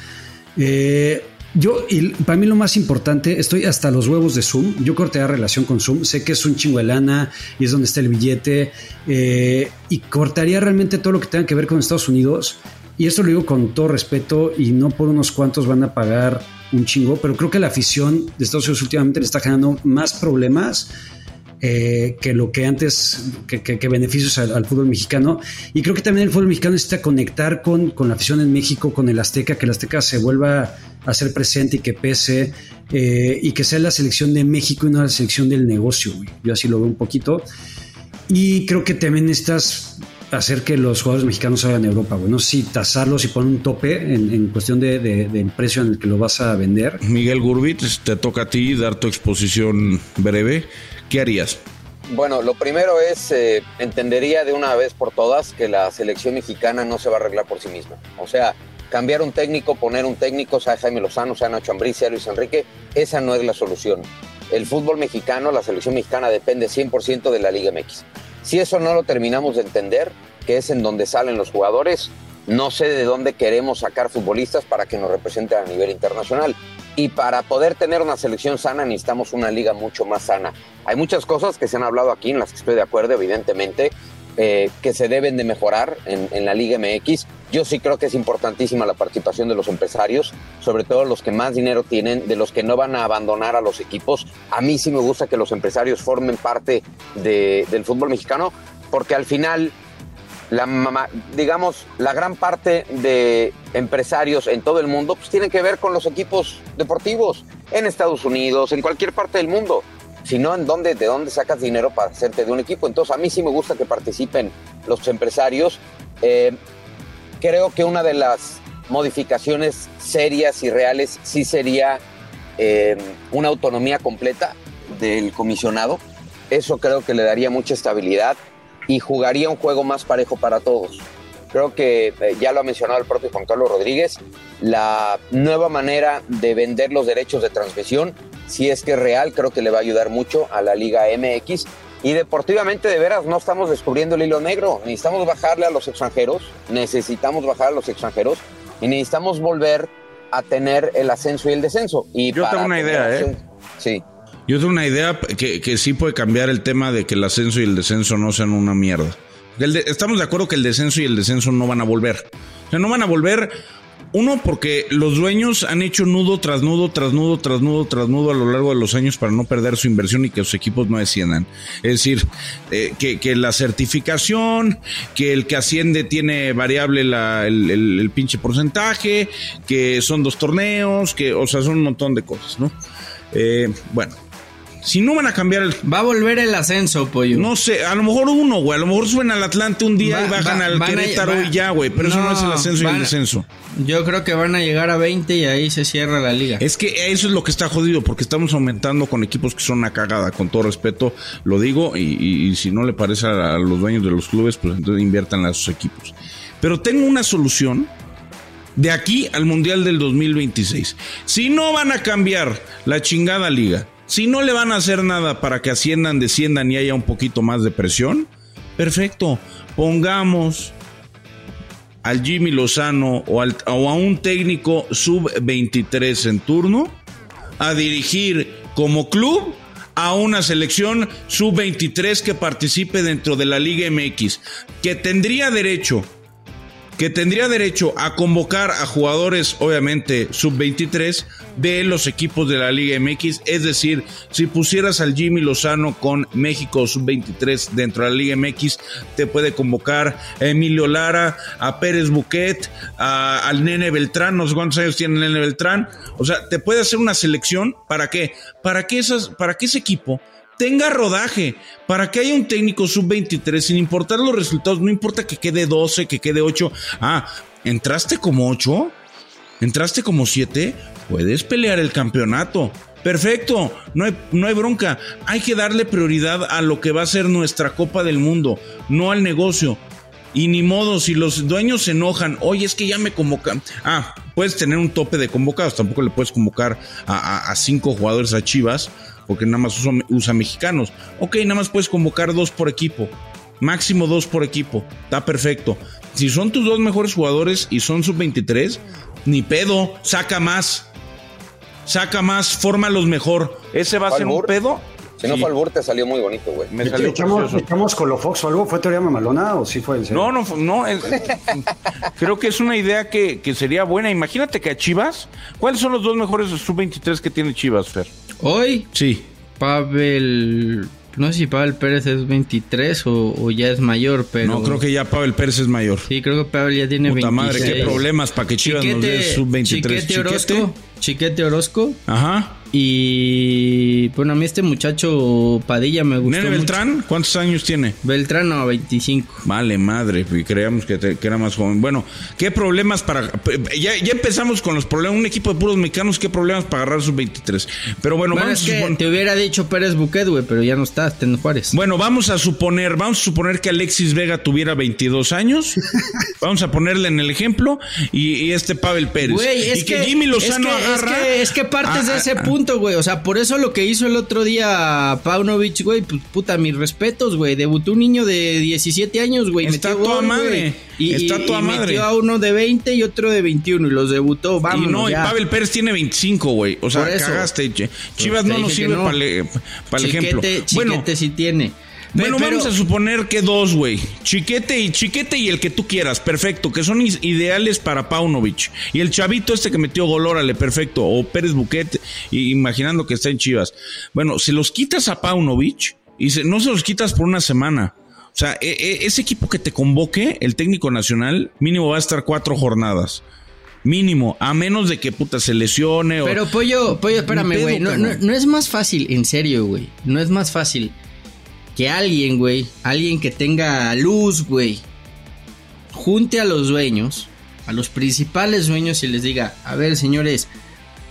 Eh, yo, y para mí lo más importante, estoy hasta los huevos de Zoom. Yo corté relación con Zoom. Sé que es un chingo lana y es donde está el billete. eh, y cortaría realmente todo lo que tenga que ver con Estados Unidos. Y esto lo digo con todo respeto y no por unos cuantos van a pagar un chingo, pero creo que la afición de Estados Unidos últimamente le está generando más problemas eh, que lo que antes, que, que- que beneficios al, al fútbol mexicano. Y creo que también el fútbol mexicano necesita conectar con, con la afición en México, con el Azteca, que el Azteca se vuelva a ser presente y que pese, eh, y que sea la selección de México y no la selección del negocio. güey. Yo así lo veo un poquito. Y creo que también necesitas hacer que los jugadores mexicanos salgan a Europa, güey. No sé si tasarlos y poner un tope en, en cuestión de, de- del precio en el que lo vas a vender. Miguel Gurbitz, te toca a ti dar tu exposición breve. ¿Qué harías? Bueno, lo primero es, eh, entendería de una vez por todas que la selección mexicana no se va a arreglar por sí misma. O sea, cambiar un técnico, poner un técnico, sea Jaime Lozano, sea Nacho Ambriz, sea Luis Enrique, esa no es la solución. El fútbol mexicano, la selección mexicana depende 100% de la Liga MX. Si eso no lo terminamos de entender, que es en donde salen los jugadores, no sé de dónde queremos sacar futbolistas para que nos representen a nivel internacional. Y para poder tener una selección sana necesitamos una liga mucho más sana. Hay muchas cosas que se han hablado aquí en las que estoy de acuerdo, evidentemente, eh, que se deben de mejorar en, en la Liga MX. Yo sí creo que es importantísima la participación de los empresarios, sobre todo los que más dinero tienen, de los que no van a abandonar a los equipos. A mí sí me gusta que los empresarios formen parte de- del fútbol mexicano, porque al final la digamos, la gran parte de empresarios en todo el mundo pues tienen que ver con los equipos deportivos en Estados Unidos, en cualquier parte del mundo. Si no, ¿en dónde, ¿de dónde sacas dinero para hacerte de un equipo? Entonces, a mí sí me gusta que participen los empresarios. Eh, creo que una de las modificaciones serias y reales sí sería eh, una autonomía completa del comisionado. Eso creo que le daría mucha estabilidad y jugaría un juego más parejo para todos. Creo que eh, ya lo ha mencionado el propio Juan Carlos Rodríguez, la nueva manera de vender los derechos de transmisión, si es que es real, creo que le va a ayudar mucho a la Liga MX. Y deportivamente, de veras, no estamos descubriendo el hilo negro. Necesitamos bajarle a los extranjeros, necesitamos bajar a los extranjeros y necesitamos volver a tener el ascenso y el descenso. Y Yo tengo una idea, ¿eh? Sí. Yo tengo una idea que, que sí puede cambiar el tema de que el ascenso y el descenso no sean una mierda. De- estamos de acuerdo que el descenso y el descenso no van a volver. O sea, no van a volver. Uno, porque los dueños han hecho nudo tras nudo, tras nudo, tras nudo, tras nudo a lo largo de los años para no perder su inversión y que sus equipos no desciendan. Es decir, eh, que, la certificación, que el que asciende tiene variable el- el pinche porcentaje, que son dos torneos, que, o sea, son un montón de cosas, ¿no? Eh, bueno, si no van a cambiar el. Va a volver el ascenso, pollo. No sé, a lo mejor uno, güey. A lo mejor suben al Atlante un día Va- y bajan va- al a- Querétaro va- y ya, güey. Pero eso no es el ascenso y el descenso. Yo creo que van a llegar a 20 y ahí se cierra la liga. Es que eso es lo que está jodido, porque estamos aumentando con equipos que son una cagada, con todo respeto, lo digo, y, y- y si no le parece a, a los dueños de los clubes, pues entonces inviertan a sus equipos. Pero tengo una solución de aquí al Mundial del 2026. Si no van a cambiar la chingada liga, si no le van a hacer nada para que asciendan, desciendan y haya un poquito más de presión, perfecto, pongamos al Jimmy Lozano o, o a un técnico sub-23 en turno a dirigir como club a una selección sub-23 que participe dentro de la Liga MX, que tendría derecho que tendría derecho a convocar a jugadores, obviamente, sub-23 de los equipos de la Liga MX. Es decir, si pusieras al Jimmy Lozano con México sub-23 dentro de la Liga MX, te puede convocar a Emilio Lara, a Pérez Buquet, a- al Nene Beltrán, no sé cuántos años tiene el Nene Beltrán. O sea, te puede hacer una selección. ¿Para qué? Para que, esas, para que ese equipo tenga rodaje, para que haya un técnico sub-23, sin importar los resultados, no importa que quede 12, que quede 8. Ah, ¿entraste como 8? ¿Entraste como 7? Puedes pelear el campeonato. Perfecto, no hay, no hay bronca. Hay que darle prioridad a lo que va a ser nuestra Copa del Mundo, no al negocio. Y ni modo, si los dueños se enojan, oye, es que ya me convocan. Ah, puedes tener un tope de convocados, tampoco le puedes convocar a, a- a cinco jugadores a Chivas, porque nada más usa, usa mexicanos. Ok, nada más puedes convocar dos por equipo, máximo dos por equipo, está perfecto. Si son tus dos mejores jugadores y son sub-23, ni pedo, saca más. Saca más, fórmalos mejor. ¿Ese va a ¿Cuál ser un pedo? Si no Sí. fue albur, te salió muy bonito, güey. Me salió ¿Echamos, echamos Colofox o algo? ¿Fue teoría mamalona o sí fue en serio? No, no, no. es- creo que es una idea que, que sería buena. Imagínate que a Chivas, ¿cuáles son los dos mejores sub-23 que tiene Chivas, Fer? Hoy, Sí. Pavel. No sé si Pavel Pérez es 23 o, o ya es mayor, pero. No, creo que ya Pavel Pérez es mayor. Sí, creo que Pavel ya tiene Puta 26. madre, qué problemas para que Chivas nos dé sub-23. Chiquete Orozco. Chiquete Orozco. Ajá. Y bueno, a mí este muchacho Padilla me gustó. Nene mucho. Beltrán, ¿cuántos años tiene? Beltrán, no, 25. Vale, madre, y creíamos que, te- que era más joven. Bueno, ¿qué problemas para...? Ya, ya empezamos con los problemas. Un equipo de puros mexicanos, ¿qué problemas para agarrar sus 23? Pero bueno, Bueno, vamos es a que suponer... te hubiera dicho Pérez Buquet, güey, pero ya no está, está en Juárez. Bueno, vamos a suponer, vamos a suponer que Alexis Vega tuviera 22 años. vamos a ponerle en el ejemplo. Y, y este Pavel Pérez. Güey, es y que, Jimmy Lozano es que, agarra... Es que, es que partes de ese ah, punto, güey. O sea, por eso lo que hizo el otro día Paunovic, güey, pues puta, mis respetos, güey. Debutó un niño de 17 años, güey. Está metió toda gol, madre. güey. Y, Está y- toda y madre. metió a uno de 20 y otro de 21 y los debutó. Vamos, y no, ya. y Pavel Pérez tiene 25, güey. O sea, cagaste. che. Chivas Te no nos sirve no. para el, para el ejemplo. Chiquete, Bueno, sí tiene. Bueno, Pero- vamos a suponer que dos, güey. Chiquete y Chiquete y el que tú quieras, perfecto, que son ideales para Paunovic. Y el chavito este que metió gol, órale, perfecto. O Pérez Buquet, y- imaginando que está en Chivas. Bueno, si los quitas a Paunovic y se- no se los quitas por una semana. O sea, e- e- ese equipo que te convoque, el técnico nacional, mínimo va a estar cuatro jornadas. Mínimo, a menos de que puta se lesione o... Pero Pollo, Pollo, espérame, güey. No, no es más fácil, en serio, güey. No es más fácil que alguien, güey, alguien que tenga luz, güey, junte a los dueños, a los principales dueños y les diga, a ver, señores,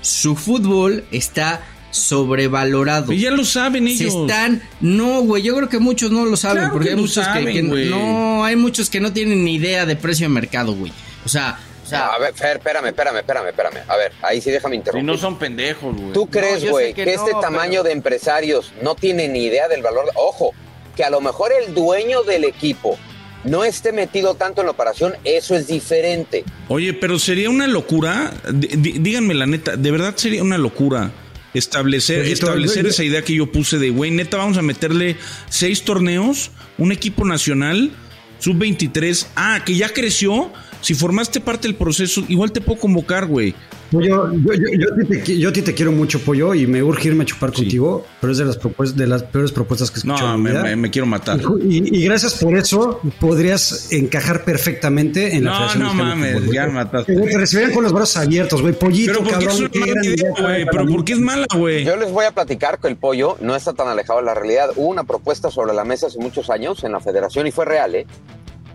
su fútbol está sobrevalorado. Y ya lo saben Se ellos. están, no, güey, yo creo que muchos no lo saben, Claro porque que hay muchos que- saben, que, no, hay muchos que no tienen ni idea de precio de mercado, güey. O sea, o sea, a ver, Fer, espérame, espérame, espérame, espérame. A ver, ahí sí déjame Y interrumpir. no son pendejos, güey. ¿Tú crees, güey, que que, no, este pero- tamaño de empresarios no tiene ni idea del valor? Ojo, que a lo mejor el dueño del equipo no esté metido tanto en la operación, eso es diferente. Oye, pero sería una locura, di- díganme la neta, de verdad sería una locura establecer, Oye, establecer todo- esa idea que yo puse de, güey, neta, vamos a meterle seis torneos, un equipo nacional, sub-23, ah, que ya creció, si formaste parte del proceso, igual te puedo convocar, güey. Pollo, yo, yo, yo, a ti te, qui- yo a ti te quiero mucho, Pollo, y me urge irme a chupar contigo, pero es de las, propuestas, de las peores propuestas que he escuchado No, en mi me, vida. me- me quiero matar. Y, y gracias por eso podrías encajar perfectamente en la No, Federación no Mexicana de mames, Fútbol, ya mataste. Te recibirían con los brazos abiertos, güey. Pollito, Pero porque cabrón. es una mala idea, güey, pero mí. porque es mala, güey. Yo les voy a platicar que el pollo no está tan alejado de la realidad. Hubo una propuesta sobre la mesa hace muchos años en la federación y fue real, ¿eh?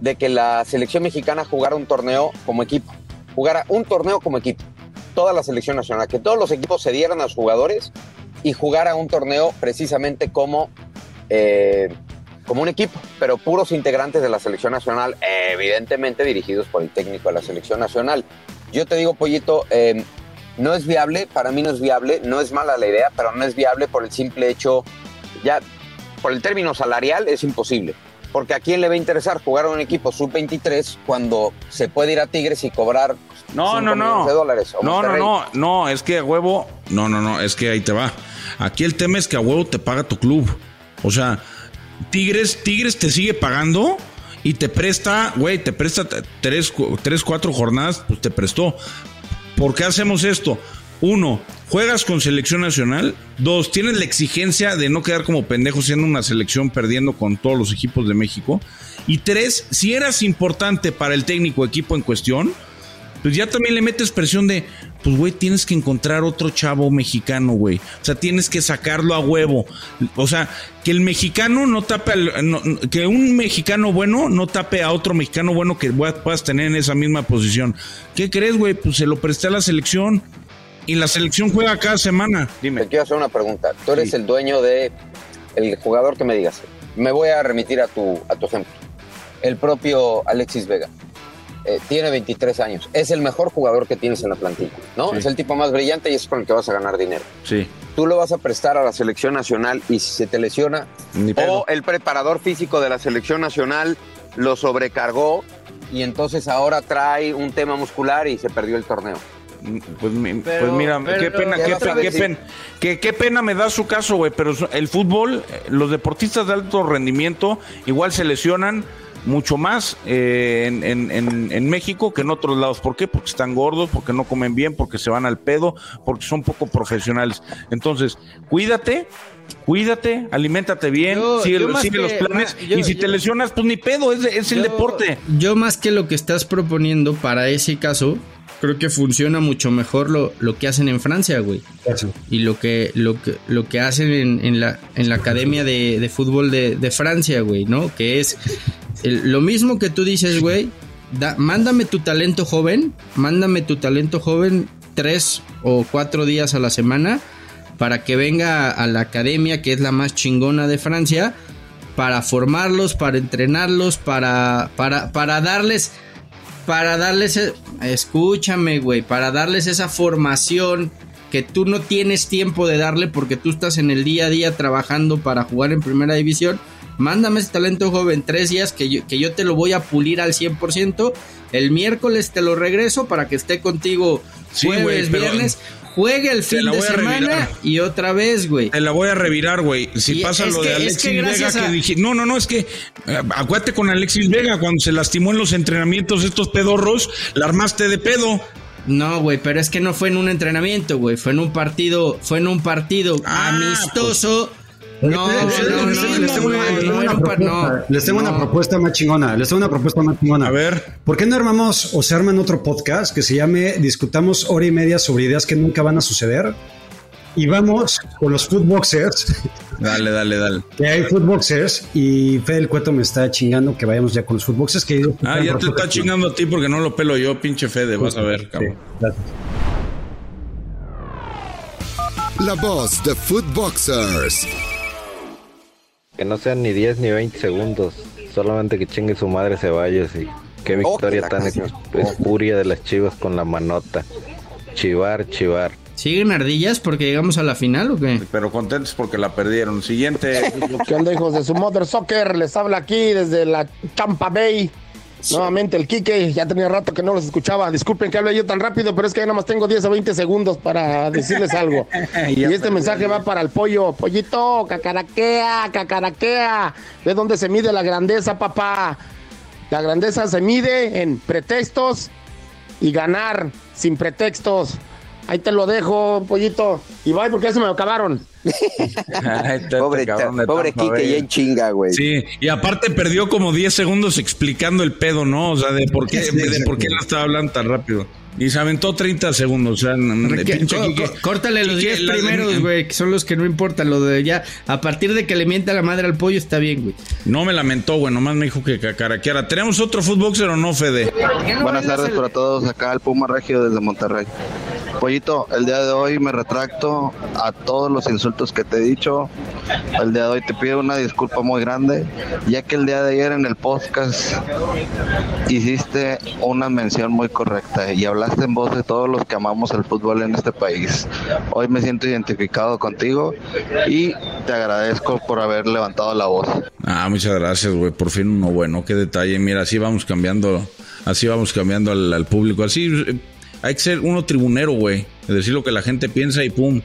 De que la selección mexicana jugara un torneo como equipo. Jugara un torneo como equipo. Toda la selección nacional. Que todos los equipos se dieran a sus jugadores y jugara un torneo precisamente como, eh, como un equipo, pero puros integrantes de la selección nacional, evidentemente dirigidos por el técnico de la selección nacional. Yo te digo, Pollito, eh, no es viable, para mí no es viable, no es mala la idea, pero no es viable por el simple hecho, ya por el término salarial es imposible. Porque a quién le va a interesar jugar a un equipo sub-23 cuando se puede ir a Tigres y cobrar No, no, no. de dólares. o No, no, no, no, es que a huevo. No, no, no, es que ahí te va. Aquí el tema es que a huevo te paga tu club. O sea, Tigres, Tigres te sigue pagando y te presta, güey, te presta tres, tres, cuatro jornadas, pues te prestó. ¿Por qué hacemos esto? Uno, juegas con selección nacional. Dos, tienes la exigencia de no quedar como pendejo siendo una selección perdiendo con todos los equipos de México. Y tres, si eras importante para el técnico equipo en cuestión, pues ya también le metes presión de, pues güey, tienes que encontrar otro chavo mexicano, güey. O sea, tienes que sacarlo a huevo. O sea, que el mexicano no tape, al- no- que un mexicano bueno no tape a otro mexicano bueno que puedas tener en esa misma posición. ¿Qué crees, güey? Pues se lo presté a la selección y la selección juega cada semana. Te Dime. quiero hacer una pregunta. Tú eres Sí. el dueño de el jugador que me digas. Me voy a remitir a tu, a tu ejemplo. El propio Alexis Vega. Eh, tiene 23 años. Es el mejor jugador que tienes en la plantilla, ¿no? Sí. Es el tipo más brillante y es con el que vas a ganar dinero. Sí. Tú lo vas a prestar a la selección nacional y si se te lesiona, Ni o el preparador físico de la selección nacional lo sobrecargó y entonces ahora trae un tema muscular y se perdió el torneo. Pues, Pero- pues mira, pero- qué pena, qué, pe- qué pena, qué, qué pena me da su caso, güey. Pero el fútbol, los deportistas de alto rendimiento, igual se lesionan mucho más eh, en, en- en- en México que en otros lados. ¿Por qué? Porque están gordos, porque no comen bien, porque se van al pedo, porque son poco profesionales. Entonces, cuídate. Cuídate, aliméntate bien, Yo- sigue, yo más sigue que- los planes yo- y si te lesionas, pues ni pedo, es, es el deporte. Yo más que lo que estás proponiendo para ese caso, creo que funciona mucho mejor lo, lo que hacen en Francia, güey. Eso. Y lo que, lo que, lo que hacen en, en la, en la Academia de, de Fútbol de, de Francia, güey, ¿no? Que es el- lo mismo que tú dices, güey. da- mándame tu talento joven, mándame tu talento joven tres o cuatro días a la semana para que venga a la academia, que es la más chingona de Francia, para formarlos, para entrenarlos, para, para, para darles, para darles, e- escúchame, güey, para darles esa formación que tú no tienes tiempo de darle porque tú estás en el día a día trabajando para jugar en primera división. Mándame ese talento joven tres días que yo, que yo te lo voy a pulir al 100%. El miércoles te lo regreso para que esté contigo Sí, jueves, pero viernes. Juegue el fin de semana y otra vez, güey. Te la voy a revirar, güey. Si Y pasa lo de es Alexis que Vega que dije, no, no, no, es que eh, acuérdate con Alexis Vega cuando se lastimó en los entrenamientos estos pedorros, la armaste de pedo. No, güey, pero es que no fue en un entrenamiento, güey. Fue en un partido, fue en un partido Ah, amistoso. Oye, No, les- no, no, tengo una- propuesta- más chingona. Les tengo una propuesta más chingona. A ver. ¿Por qué no armamos o se arman otro podcast que se llame Discutamos hora y media sobre ideas que nunca van a suceder? Y vamos con los footboxers, Dale, dale, dale. que hay footboxers y Fede el Cueto me está chingando que vayamos ya con los footboxers. Que Ah, ya te está chingando a ti porque no lo pelo yo, pinche Fede, vas a ver, Sí, cabrón. gracias. La voz de Footboxers. Que no sean ni 10 ni 20 segundos. Solamente que chingue su madre Ceballos y qué victoria la tan espuria de las chivas con la manota. Chivar, chivar. ¿Siguen ardillas porque llegamos a la final o qué? Pero contentos porque la perdieron. Siguiente. ¿Qué onda, hijos de su Mother Soccer? Les habla aquí desde la Tampa Bay. Nuevamente el Quique, ya tenía rato que no los escuchaba. Disculpen que hable yo tan rápido, pero es que ya nada más tengo 10 o 20 segundos para decirles algo. y este mensaje va para el pollo. Pollito, cacaraquea, cacaraquea. ¿De dónde se mide la grandeza, papá? La grandeza se mide en pretextos y ganar sin pretextos. Ahí te lo dejo, pollito. Y bye, porque ya se me acabaron. Ay, este Pobre, cabrón de pobre Quique, ya en chinga, güey. Sí, y aparte perdió como 10 segundos explicando el pedo, ¿no? O sea, de por qué, de por qué la estaba hablando tan rápido. Y se aventó 30 segundos. O sea, pinche Quique. córtale los Quique, 10 la- primeros, güey, que son los que no importan. Lo de ya, a partir de que le mienta la madre al pollo, está bien, güey. No me lamentó, güey, nomás me dijo que cacaraqueara. ¿Tenemos otro fútboxer o no, Fede? Buenas tardes para todos, acá el Puma Regio desde Monterrey. Pollito, el día de hoy me retracto a todos los insultos que te he dicho. El día de hoy te pido una disculpa muy grande, ya que el día de ayer en el podcast hiciste una mención muy correcta y hablaste en voz de todos los que amamos el fútbol en este país. Hoy me siento identificado contigo y te agradezco por haber levantado la voz. Ah, muchas gracias, güey. Por fin uno bueno, qué detalle. Mira, así vamos cambiando, así vamos cambiando al, al público. Así eh, hay que ser uno tribunero, güey. Decir lo que la gente piensa y pum.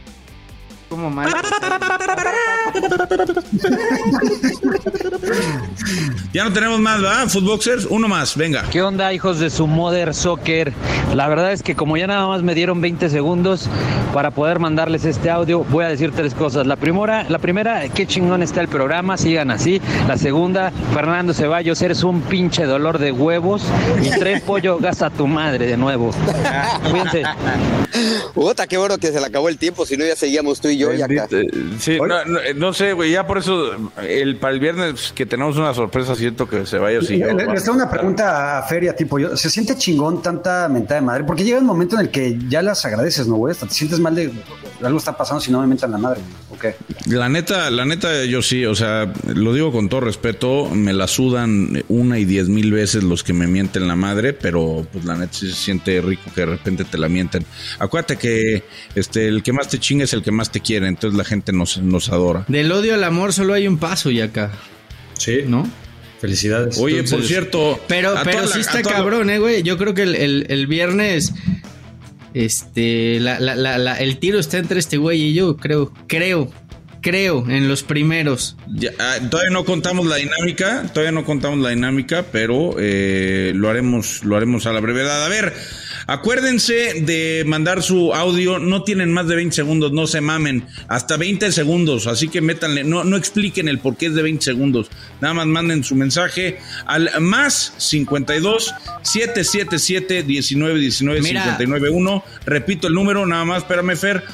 Como mal. Ya no tenemos más, ¿verdad? Footboxers, uno más, venga. ¿Qué onda, hijos de su Mother Soccer? La verdad es que como ya nada más me dieron 20 segundos para poder mandarles este audio, voy a decir tres cosas. La primera, la primera, qué chingón está el programa, sigan así. La segunda, Fernando Ceballos, eres un pinche dolor de huevos. Y tres, pollo, gasta tu madre de nuevo. Cuídense. Puta, qué bueno que se le acabó el tiempo, si no ya seguíamos tú y yo y acá. Sí, no, no, no sé, güey, ya por eso el, para el viernes que tenemos una sorpresa, siento que se vaya así. Le- le- Les tengo una pregunta a Feria, tipo, yo, ¿se siente chingón tanta mentada de madre? Porque llega un momento en el que ya las agradeces, ¿no, güey? Hasta te sientes mal de algo está pasando si no me mentan la madre, ¿o qué? La neta, la neta, yo sí, o sea, lo digo con todo respeto, me la sudan una y diez mil veces los que me mienten la madre, pero pues la neta sí se siente rico que de repente te la mienten. Acuérdate que este el que más te chinga es el que más te quiere, entonces la gente nos, nos adora. Del odio al amor solo hay un paso y acá. Sí. ¿No? Felicidades. Oye, Entonces- por cierto, Pero, pero sí está cabrón, eh, güey. Yo creo que el, el- el viernes Este, la, la, la, el tiro está entre este güey y yo, creo, creo, creo, en los primeros. Ah, todavía no contamos la dinámica, todavía no contamos la dinámica, pero eh, lo haremos, lo haremos a la brevedad. A ver, acuérdense de mandar su audio, no tienen más de 20 segundos, no se mamen, hasta 20 segundos, así que métanle, no, no expliquen el por qué es de 20 segundos, nada más manden su mensaje al más 52 777 19 19 59 1. Repito el número, nada más, espérame, Fer,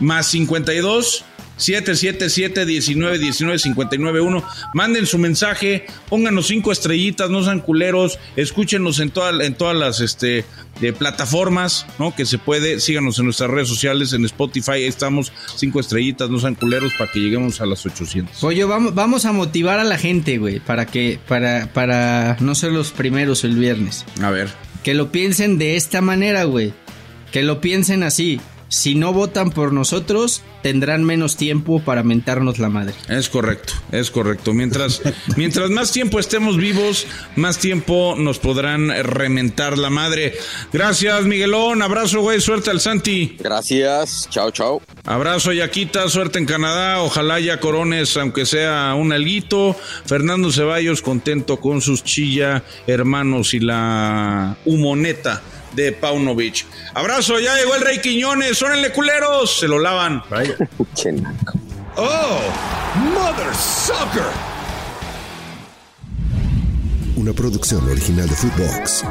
más 52 777 19 19 59 1. Manden su mensaje, pónganos cinco estrellitas, no sean culeros, escúchenos en, en todas las este, de plataformas, ¿no? Que se puede, síganos en nuestras redes sociales, en Spotify, estamos cinco estrellitas, no sean culeros para que lleguemos a las 800. Oye, vamos, vamos a motivar a la gente, güey, para que, para, para no ser los primeros el viernes. A ver. Que lo piensen de esta manera, güey. Que lo piensen así si no votan por nosotros, tendrán menos tiempo para mentarnos la madre. Es correcto, es correcto. Mientras, mientras más tiempo estemos vivos, más tiempo nos podrán rementar la madre. Gracias, Miguelón. Abrazo, güey. Suerte al Santi. Gracias. Chao, chao. Abrazo, Yaquita. Suerte en Canadá. Ojalá ya corones, aunque sea un alguito. Fernando Ceballos, contento con sus chilla hermanos y la humoneta de Paunovic. Abrazo, ya llegó el Rey Quiñones, el culeros, se lo lavan. oh, Mother Soccer. Una producción original de Footbox.